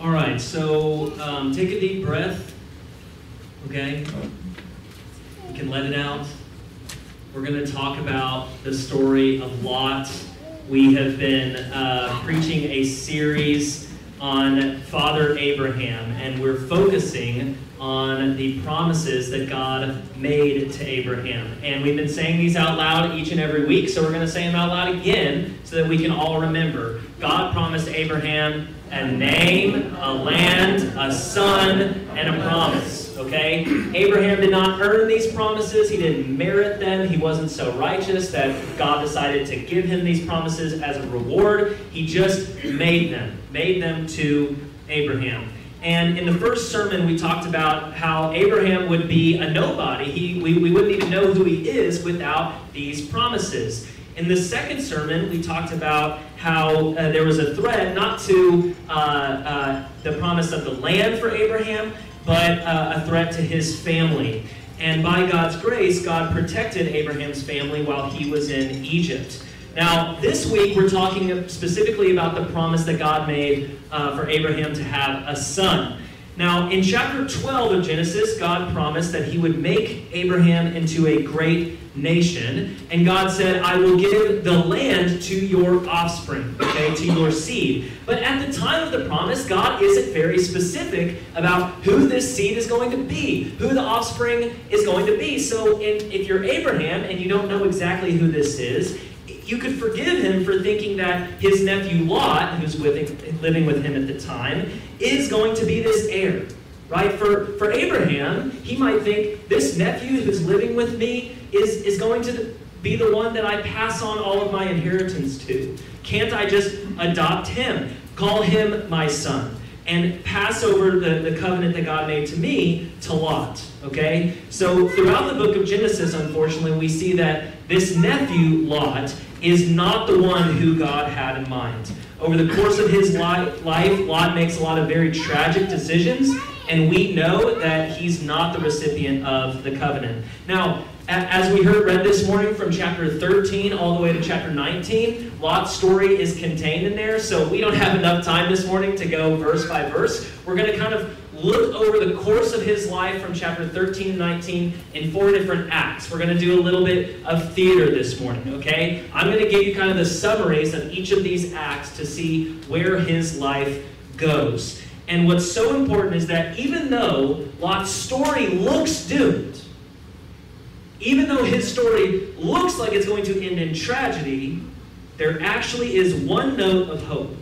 All right, so um, take a deep breath. Okay? You can let it out. We're going to talk about the story of Lot. We have been uh, preaching a series on Father Abraham, and we're focusing on the promises that God made to Abraham. And we've been saying these out loud each and every week, so we're going to say them out loud again so that we can all remember. God promised Abraham a name, a land, a son, and a promise. Okay? Abraham did not earn these promises. He didn't merit them. He wasn't so righteous that God decided to give him these promises as a reward. He just made them, made them to Abraham. And in the first sermon, we talked about how Abraham would be a nobody. He, we, we wouldn't even know who he is without these promises. In the second sermon, we talked about how uh, there was a threat not to uh, uh, the promise of the land for Abraham, but uh, a threat to his family. And by God's grace, God protected Abraham's family while he was in Egypt. Now, this week we're talking specifically about the promise that God made uh, for Abraham to have a son. Now, in chapter 12 of Genesis, God promised that he would make Abraham into a great nation. And God said, I will give the land to your offspring, okay, to your seed. But at the time of the promise, God isn't very specific about who this seed is going to be, who the offspring is going to be. So in, if you're Abraham and you don't know exactly who this is, you could forgive him for thinking that his nephew Lot, who's living, living with him at the time, is going to be this heir. Right? For, for Abraham, he might think this nephew who's living with me is, is going to be the one that I pass on all of my inheritance to. Can't I just adopt him? Call him my son and pass over the, the covenant that God made to me to Lot. Okay? So throughout the book of Genesis, unfortunately, we see that this nephew, Lot, is not the one who God had in mind. Over the course of his life, Lot makes a lot of very tragic decisions, and we know that he's not the recipient of the covenant. Now, as we heard read this morning from chapter 13 all the way to chapter 19, Lot's story is contained in there, so we don't have enough time this morning to go verse by verse. We're going to kind of look over the course of his life from chapter 13 to 19 in four different acts. We're going to do a little bit of theater this morning, okay? I'm going to give you kind of the summaries of each of these acts to see where his life goes. And what's so important is that even though Lot's story looks doomed, even though his story looks like it's going to end in tragedy, there actually is one note of hope.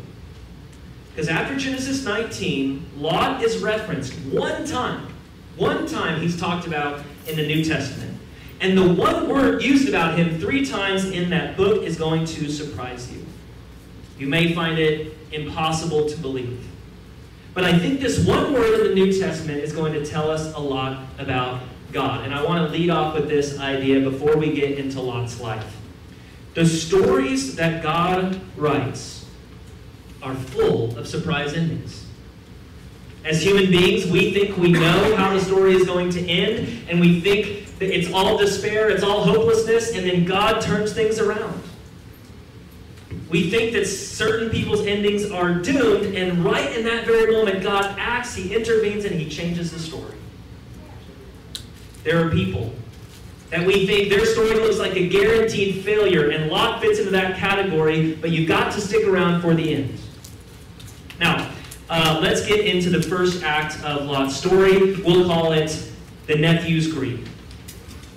Because after Genesis 19, Lot is referenced one time. One time he's talked about in the New Testament. And the one word used about him three times in that book is going to surprise you. You may find it impossible to believe. But I think this one word in the New Testament is going to tell us a lot about God. And I want to lead off with this idea before we get into Lot's life. The stories that God writes are full of surprise endings. As human beings, we think we know how the story is going to end, and we think that it's all despair, it's all hopelessness, and then God turns things around. We think that certain people's endings are doomed, and right in that very moment, God acts, He intervenes, and He changes the story. There are people that we think their story looks like a guaranteed failure, and Lot fits into that category, but you've got to stick around for the end. Now, uh, let's get into the first act of Lot's story. We'll call it the nephew's greed.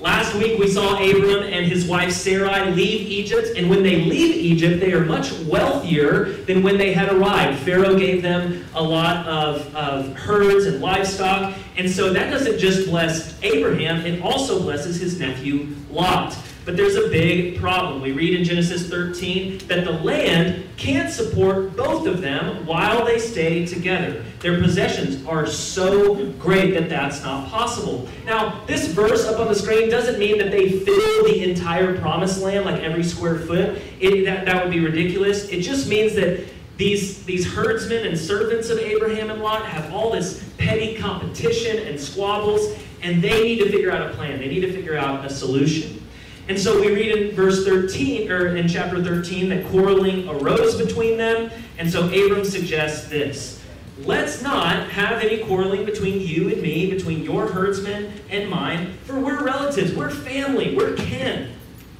Last week we saw Abram and his wife Sarai leave Egypt, and when they leave Egypt, they are much wealthier than when they had arrived. Pharaoh gave them a lot of, of herds and livestock, and so that doesn't just bless Abraham, it also blesses his nephew Lot. But there's a big problem. We read in Genesis 13 that the land can't support both of them while they stay together. Their possessions are so great that that's not possible. Now, this verse up on the screen doesn't mean that they fill the entire promised land, like every square foot. It, that, that would be ridiculous. It just means that these, these herdsmen and servants of Abraham and Lot have all this petty competition and squabbles, and they need to figure out a plan. They need to figure out a solution. And so we read in verse 13, or in chapter 13, that quarreling arose between them. And so Abram suggests this Let's not have any quarreling between you and me, between your herdsmen and mine, for we're relatives, we're family, we're kin.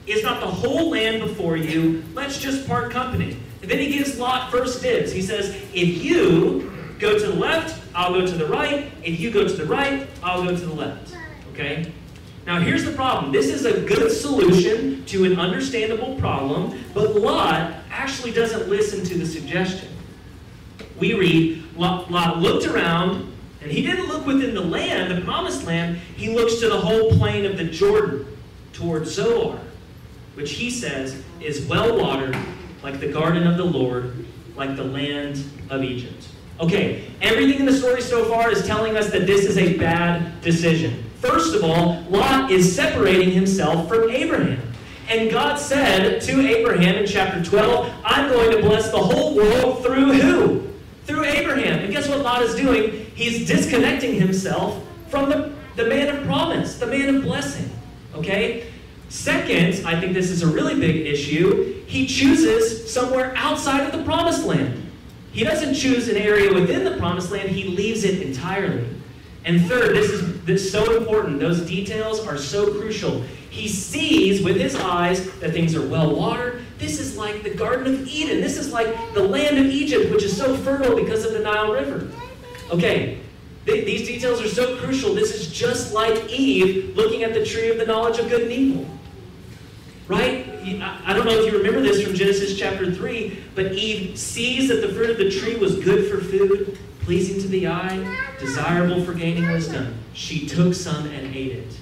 Is not the whole land before you? Let's just part company. And then he gives Lot first dibs. He says, If you go to the left, I'll go to the right. If you go to the right, I'll go to the left. Okay? Now, here's the problem. This is a good solution to an understandable problem, but Lot actually doesn't listen to the suggestion. We read, Lot, Lot looked around, and he didn't look within the land, the promised land. He looks to the whole plain of the Jordan toward Zoar, which he says is well watered, like the garden of the Lord, like the land of Egypt. Okay, everything in the story so far is telling us that this is a bad decision. First of all, Lot is separating himself from Abraham. And God said to Abraham in chapter 12, I'm going to bless the whole world through who? Through Abraham. And guess what Lot is doing? He's disconnecting himself from the, the man of promise, the man of blessing. Okay? Second, I think this is a really big issue. He chooses somewhere outside of the promised land. He doesn't choose an area within the promised land, he leaves it entirely. And third, this is, this is so important. Those details are so crucial. He sees with his eyes that things are well watered. This is like the Garden of Eden. This is like the land of Egypt, which is so fertile because of the Nile River. Okay, th- these details are so crucial. This is just like Eve looking at the tree of the knowledge of good and evil. Right? I don't know if you remember this from Genesis chapter 3, but Eve sees that the fruit of the tree was good for food, pleasing to the eye, desirable for gaining wisdom. She took some and ate it.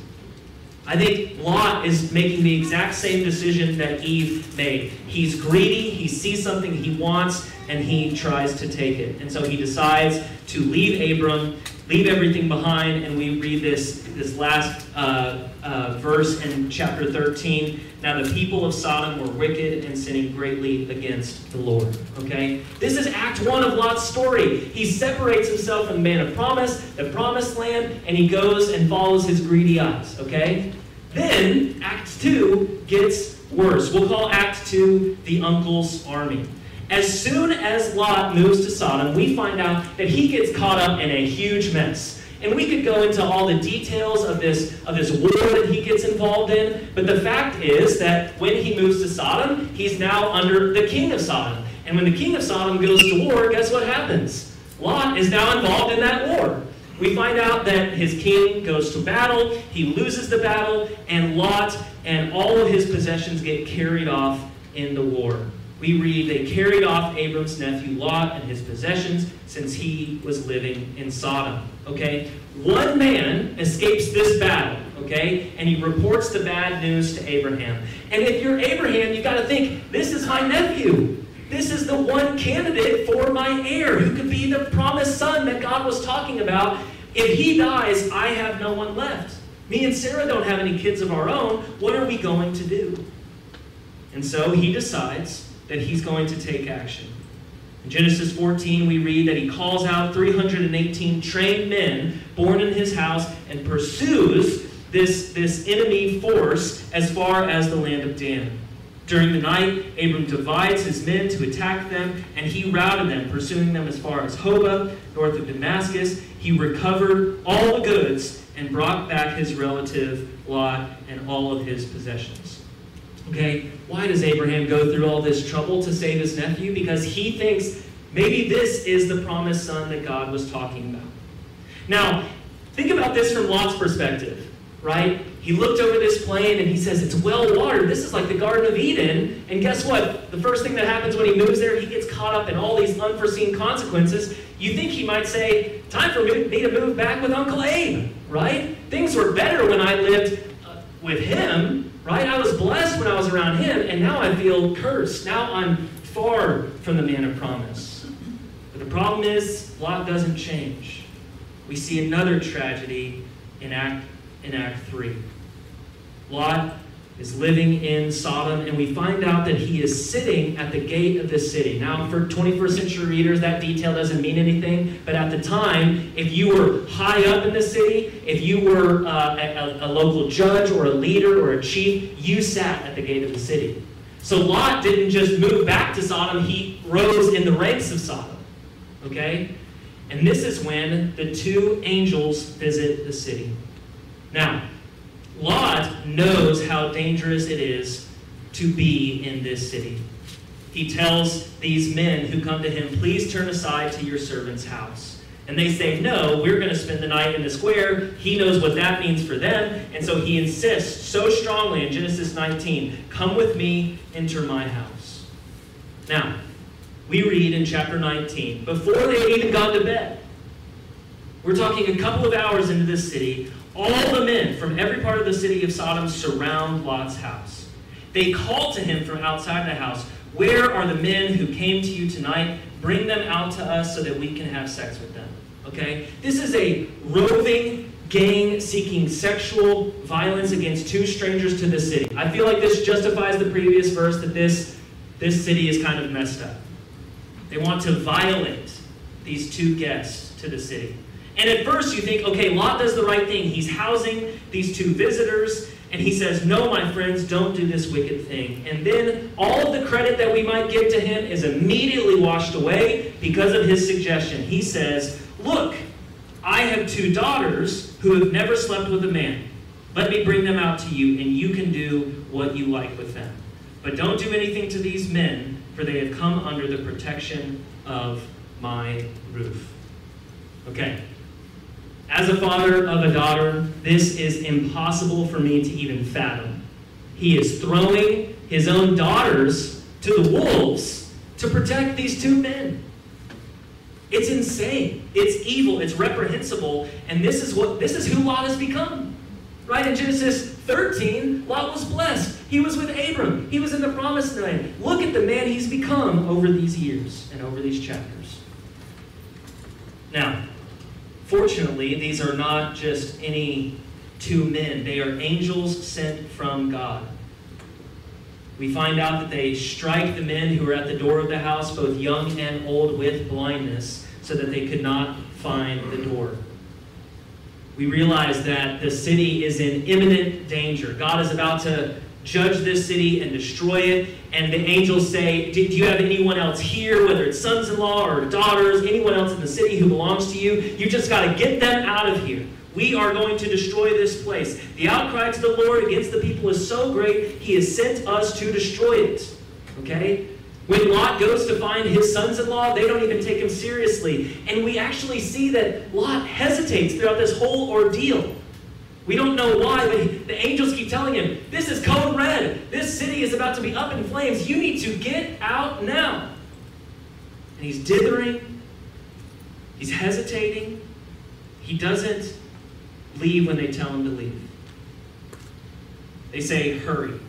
I think Lot is making the exact same decision that Eve made. He's greedy, he sees something he wants, and he tries to take it. And so he decides to leave Abram, leave everything behind, and we read this, this last uh, uh, verse in chapter 13. Now the people of Sodom were wicked and sinning greatly against the Lord. Okay? This is Act 1 of Lot's story. He separates himself from the man of promise, the promised land, and he goes and follows his greedy eyes. Okay? Then Act 2 gets worse. We'll call Act 2 the uncle's army. As soon as Lot moves to Sodom, we find out that he gets caught up in a huge mess. And we could go into all the details of this, of this war that he gets involved in, but the fact is that when he moves to Sodom, he's now under the king of Sodom. And when the king of Sodom goes to war, guess what happens? Lot is now involved in that war. We find out that his king goes to battle, he loses the battle, and Lot and all of his possessions get carried off in the war. We read they carried off Abram's nephew Lot and his possessions since he was living in Sodom. Okay? One man escapes this battle, okay? And he reports the bad news to Abraham. And if you're Abraham, you got to think, this is my nephew. This is the one candidate for my heir who could be the promised son that God was talking about. If he dies, I have no one left. Me and Sarah don't have any kids of our own. What are we going to do? And so he decides that he's going to take action. In Genesis 14, we read that he calls out 318 trained men born in his house and pursues this, this enemy force as far as the land of Dan. During the night, Abram divides his men to attack them, and he routed them, pursuing them as far as Hobah, north of Damascus. He recovered all the goods and brought back his relative Lot and all of his possessions. Okay, why does Abraham go through all this trouble to save his nephew? Because he thinks maybe this is the promised son that God was talking about. Now, think about this from Lot's perspective, right? He looked over this plain and he says, It's well watered. This is like the Garden of Eden. And guess what? The first thing that happens when he moves there, he gets caught up in all these unforeseen consequences. You think he might say, Time for me to move back with Uncle Abe, right? Things were better when I lived uh, with him right? I was blessed when I was around him, and now I feel cursed. Now I'm far from the man of promise. But the problem is, Lot doesn't change. We see another tragedy in Act, in Act 3. Lot is living in Sodom, and we find out that he is sitting at the gate of the city. Now, for 21st century readers, that detail doesn't mean anything, but at the time, if you were high up in the city, if you were uh, a, a local judge or a leader or a chief, you sat at the gate of the city. So Lot didn't just move back to Sodom, he rose in the ranks of Sodom. Okay? And this is when the two angels visit the city. Now, Lot knows how dangerous it is to be in this city. He tells these men who come to him, Please turn aside to your servant's house. And they say, No, we're going to spend the night in the square. He knows what that means for them. And so he insists so strongly in Genesis 19 Come with me, enter my house. Now, we read in chapter 19, before they had even gone to bed, we're talking a couple of hours into this city, all the men from every part of the city of Sodom surround Lot's house. They call to him from outside the house, Where are the men who came to you tonight? Bring them out to us so that we can have sex with them. Okay? This is a roving gang seeking sexual violence against two strangers to the city. I feel like this justifies the previous verse that this, this city is kind of messed up. They want to violate these two guests to the city. And at first you think, okay, Lot does the right thing. He's housing these two visitors, and he says, No, my friends, don't do this wicked thing. And then all of the credit that we might give to him is immediately washed away because of his suggestion. He says, Look, I have two daughters who have never slept with a man. Let me bring them out to you, and you can do what you like with them. But don't do anything to these men for they have come under the protection of my roof. Okay. As a father of a daughter, this is impossible for me to even fathom. He is throwing his own daughters to the wolves to protect these two men. It's insane. It's evil. It's reprehensible. And this is what this is who Lot has become. Right in Genesis 13, Lot was blessed. He was with Abram. He was in the promised land. Look at the man he's become over these years and over these chapters. Now, fortunately, these are not just any two men, they are angels sent from God. We find out that they strike the men who are at the door of the house, both young and old, with blindness, so that they could not find the door we realize that the city is in imminent danger. God is about to judge this city and destroy it. And the angels say, Do you have anyone else here, whether it's sons in law or daughters, anyone else in the city who belongs to you? You just got to get them out of here. We are going to destroy this place. The outcry to the Lord against the people is so great, he has sent us to destroy it. Okay? When Lot goes to find his sons in law, they don't even take him seriously. And we actually see that Lot hesitates throughout this whole ordeal. We don't know why, but the angels keep telling him, This is code red. This city is about to be up in flames. You need to get out now. And he's dithering, he's hesitating. He doesn't leave when they tell him to leave. They say, Hurry.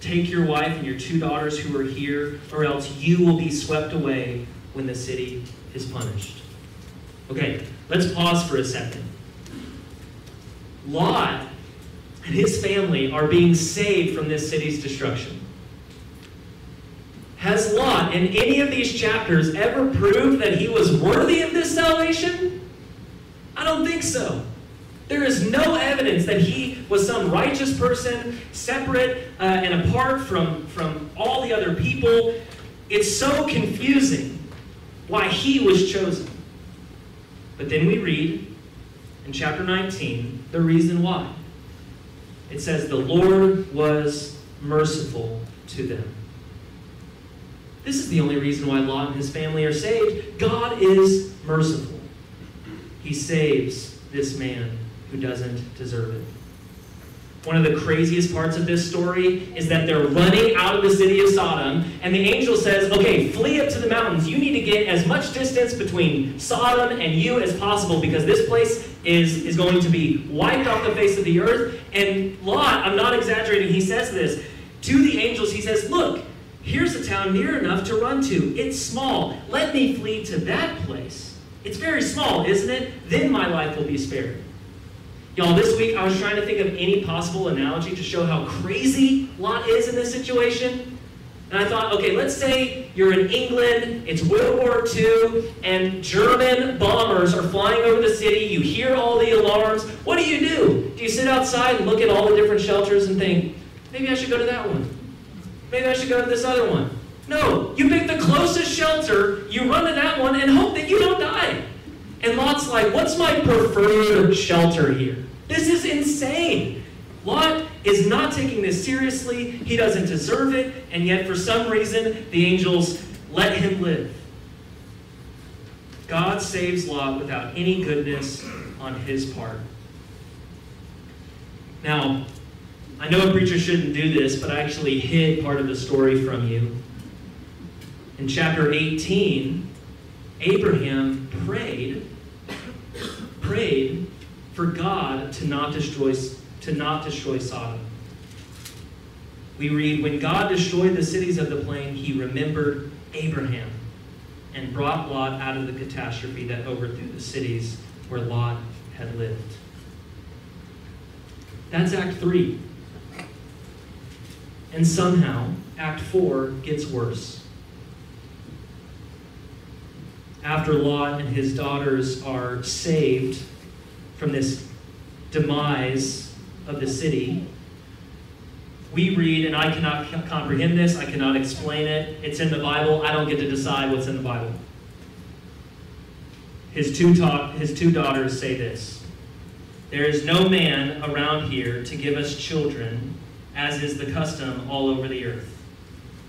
Take your wife and your two daughters who are here, or else you will be swept away when the city is punished. Okay, let's pause for a second. Lot and his family are being saved from this city's destruction. Has Lot, in any of these chapters, ever proved that he was worthy of this salvation? I don't think so. There is no evidence that he was some righteous person, separate uh, and apart from, from all the other people. It's so confusing why he was chosen. But then we read in chapter 19 the reason why. It says, The Lord was merciful to them. This is the only reason why Lot and his family are saved. God is merciful. He saves this man who doesn't deserve it. One of the craziest parts of this story is that they're running out of the city of Sodom, and the angel says, Okay, flee up to the mountains. You need to get as much distance between Sodom and you as possible because this place is, is going to be wiped off the face of the earth. And Lot, I'm not exaggerating, he says this to the angels. He says, Look, here's a town near enough to run to. It's small. Let me flee to that place. It's very small, isn't it? Then my life will be spared. Y'all, this week I was trying to think of any possible analogy to show how crazy Lot is in this situation. And I thought, okay, let's say you're in England, it's World War II, and German bombers are flying over the city. You hear all the alarms. What do you do? Do you sit outside and look at all the different shelters and think, maybe I should go to that one? Maybe I should go to this other one? No, you pick the closest shelter, you run to that one, and hope that you don't die. And Lot's like, what's my preferred shelter here? This is insane. Lot is not taking this seriously. He doesn't deserve it. And yet, for some reason, the angels let him live. God saves Lot without any goodness on his part. Now, I know a preacher shouldn't do this, but I actually hid part of the story from you. In chapter 18, Abraham prayed, prayed for God to not destroy, to not destroy Sodom. We read, When God destroyed the cities of the plain, he remembered Abraham and brought Lot out of the catastrophe that overthrew the cities where Lot had lived. That's Act 3. And somehow, Act 4 gets worse. After Lot and his daughters are saved from this demise of the city, we read, and I cannot comprehend this, I cannot explain it. It's in the Bible. I don't get to decide what's in the Bible. His two, his two daughters say this There is no man around here to give us children, as is the custom all over the earth.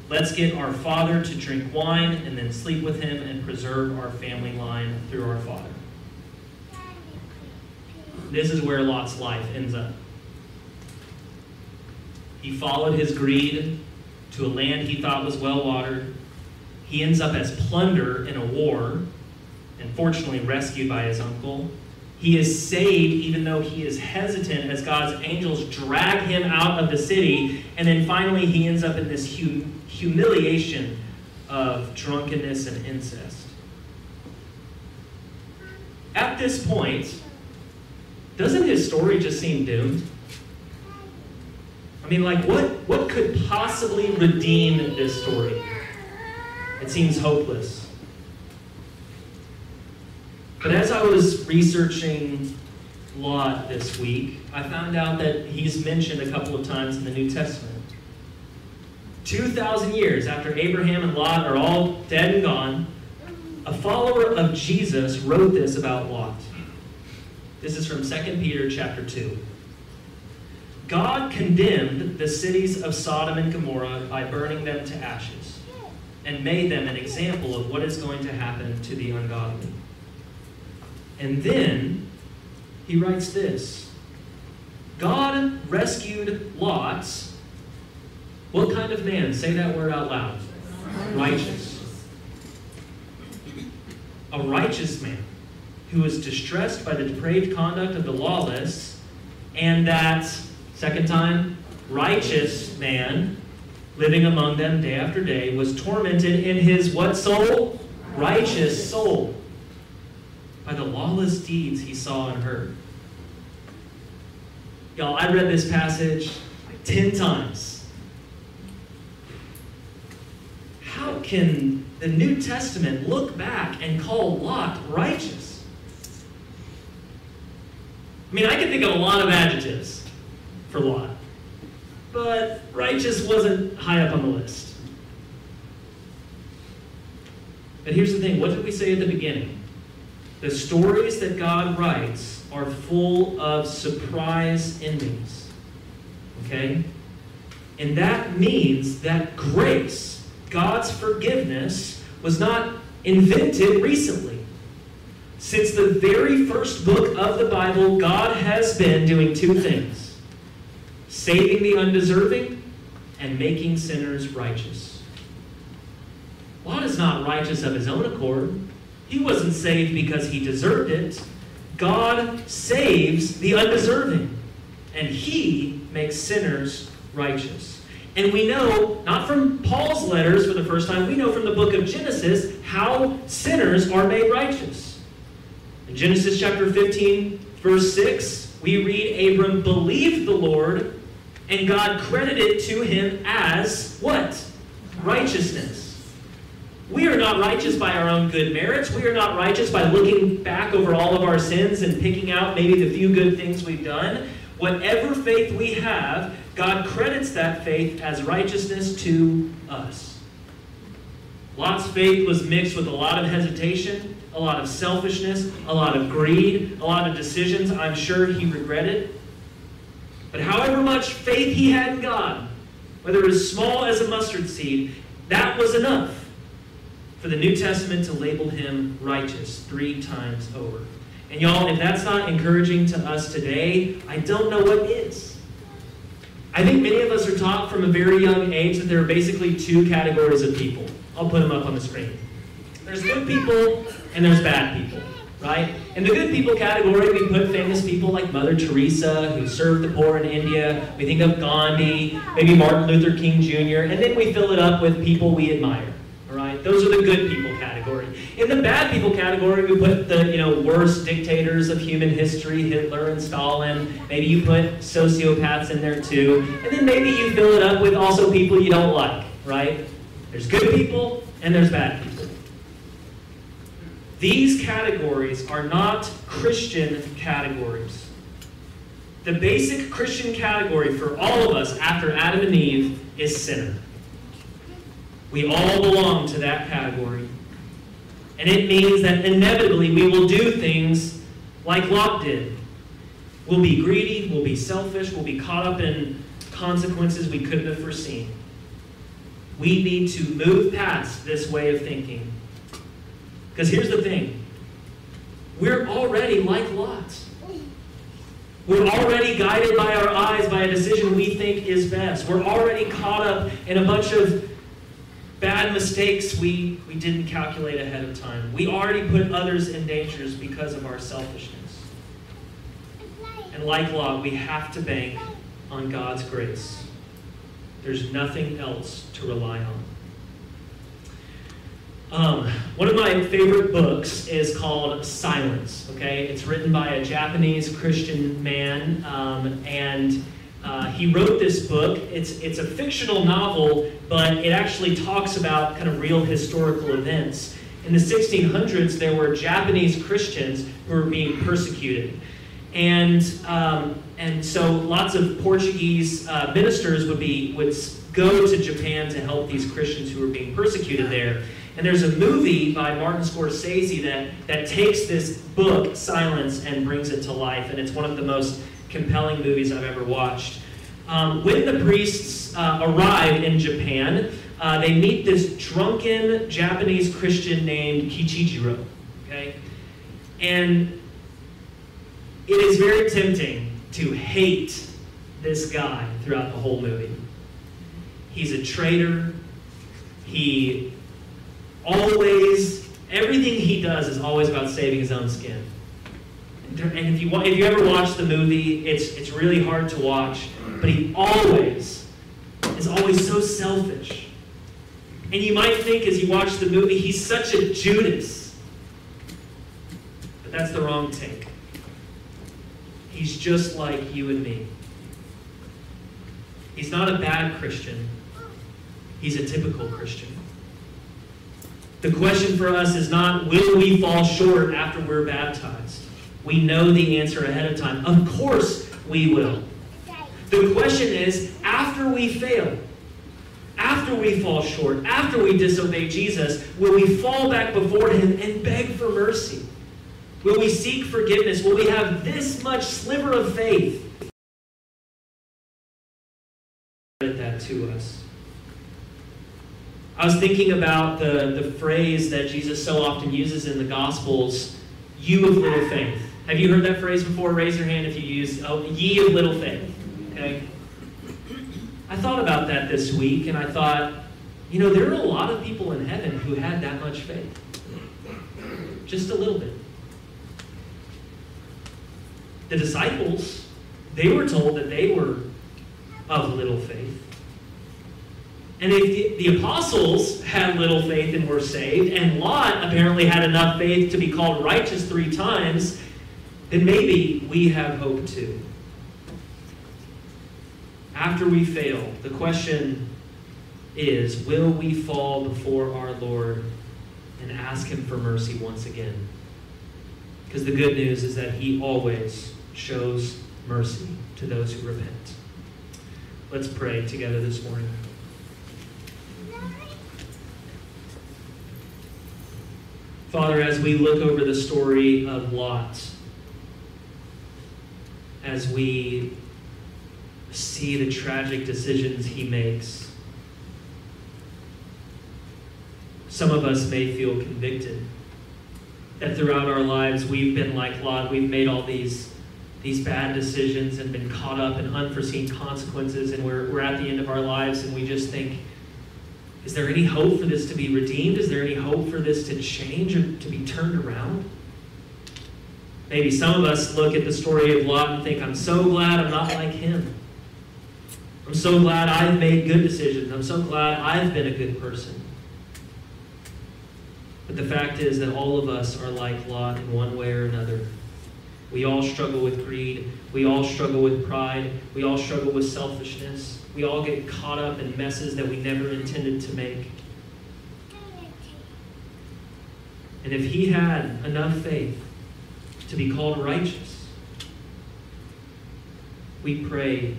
Let's get our father to drink wine and then sleep with him and preserve our family line through our father. This is where Lot's life ends up. He followed his greed to a land he thought was well watered. He ends up as plunder in a war and fortunately rescued by his uncle. He is saved even though he is hesitant as God's angels drag him out of the city. And then finally, he ends up in this hum- humiliation of drunkenness and incest. At this point, doesn't his story just seem doomed? I mean, like, what, what could possibly redeem this story? It seems hopeless. But as I was researching Lot this week, I found out that he's mentioned a couple of times in the New Testament. 2,000 years after Abraham and Lot are all dead and gone, a follower of Jesus wrote this about Lot. This is from 2 Peter chapter 2. God condemned the cities of Sodom and Gomorrah by burning them to ashes and made them an example of what is going to happen to the ungodly. And then he writes this God rescued Lot. What kind of man? Say that word out loud. Righteous. A righteous man who was distressed by the depraved conduct of the lawless, and that, second time, righteous man living among them day after day was tormented in his what soul? Righteous soul by the lawless deeds he saw and heard. Y'all, I read this passage like 10 times. How can the New Testament look back and call Lot righteous? I mean, I can think of a lot of adjectives for Lot, but righteous wasn't high up on the list. But here's the thing what did we say at the beginning? The stories that God writes are full of surprise endings. Okay? And that means that grace, God's forgiveness, was not invented recently. Since the very first book of the Bible, God has been doing two things saving the undeserving and making sinners righteous. Lot is not righteous of his own accord. He wasn't saved because he deserved it. God saves the undeserving, and he makes sinners righteous. And we know, not from Paul's letters for the first time, we know from the book of Genesis how sinners are made righteous. In Genesis chapter 15, verse 6, we read Abram believed the Lord, and God credited to him as what? Righteousness. We are not righteous by our own good merits. We are not righteous by looking back over all of our sins and picking out maybe the few good things we've done. Whatever faith we have, God credits that faith as righteousness to us. Lot's faith was mixed with a lot of hesitation, a lot of selfishness, a lot of greed, a lot of decisions I'm sure he regretted. But however much faith he had in God, whether was small as a mustard seed, that was enough for the New Testament to label him righteous three times over. And y'all, if that's not encouraging to us today, I don't know what is. I think many of us are taught from a very young age that there are basically two categories of people. I'll put them up on the screen. There's good people and there's bad people, right? In the good people category, we put famous people like Mother Teresa, who served the poor in India. We think of Gandhi, maybe Martin Luther King Jr., and then we fill it up with people we admire. All right, those are the good people category. In the bad people category, we put the you know worst dictators of human history, Hitler and Stalin. Maybe you put sociopaths in there too, and then maybe you fill it up with also people you don't like. Right? There's good people and there's bad people. These categories are not Christian categories. The basic Christian category for all of us after Adam and Eve is sinner. We all belong to that category. And it means that inevitably we will do things like Lot did. We'll be greedy, we'll be selfish, we'll be caught up in consequences we couldn't have foreseen. We need to move past this way of thinking. Because here's the thing we're already like Lot. We're already guided by our eyes by a decision we think is best. We're already caught up in a bunch of bad mistakes we, we didn't calculate ahead of time. We already put others in dangers because of our selfishness. And like Lot, we have to bank on God's grace. There's nothing else to rely on. Um, one of my favorite books is called Silence. Okay, it's written by a Japanese Christian man, um, and uh, he wrote this book. It's it's a fictional novel, but it actually talks about kind of real historical events. In the 1600s, there were Japanese Christians who were being persecuted, and um, and so lots of Portuguese uh, ministers would be would go to Japan to help these Christians who were being persecuted there. And there's a movie by Martin Scorsese that, that takes this book, Silence, and brings it to life. And it's one of the most compelling movies I've ever watched. Um, when the priests uh, arrive in Japan, uh, they meet this drunken Japanese Christian named Kichijiro. Okay? And it is very tempting to hate this guy throughout the whole movie. He's a traitor. He always, everything he does is always about saving his own skin. And if you, if you ever watch the movie, it's, it's really hard to watch, but he always is always so selfish. And you might think as you watch the movie, he's such a Judas. But that's the wrong take. He's just like you and me. He's not a bad Christian. He's a typical Christian. The question for us is not, will we fall short after we're baptized? We know the answer ahead of time. Of course we will. The question is, after we fail, after we fall short, after we disobey Jesus, will we fall back before Him and beg for mercy? Will we seek forgiveness? Will we have this much sliver of faith? That to us. I was thinking about the, the phrase that Jesus so often uses in the Gospels, you of little faith. Have you heard that phrase before? Raise your hand if you use, oh, ye of little faith. Okay? I thought about that this week and I thought, you know, there are a lot of people in heaven who had that much faith. Just a little bit. The disciples, they were told that they were of little faith. And if the, the, apostles had little faith and were saved, and Lot apparently had enough faith to be called righteous three times, then maybe we have hope too. After we fail, the question is will we fall before our Lord and ask Him for mercy once again? Because the good news is that He always shows mercy to those who repent. Let's pray together this morning. Father, as we look over the story of Lot, as we see the tragic decisions he makes, some of us may feel convicted that throughout our lives we've been like Lot, we've made all these these bad decisions and been caught up in unforeseen consequences, and we're, we're at the end of our lives and we just think, is there any hope for this to be redeemed? Is there any hope for this to change or to be turned around? Maybe some of us look at the story of Lot and think, I'm so glad I'm not like him. I'm so glad I've made good decisions. I'm so glad I've been a good person. But the fact is that all of us are like Lot in one way or another. We all struggle with greed. We all struggle with pride. We all struggle with selfishness. We all get caught up in messes that we never intended to make. And if he had enough faith to be called righteous, we pray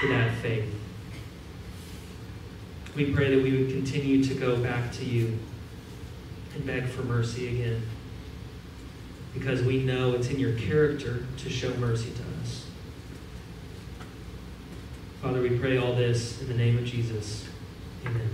for that faith. We pray that we would continue to go back to you and beg for mercy again because we know it's in your character to show mercy to us. Father, we pray all this in the name of Jesus. Amen.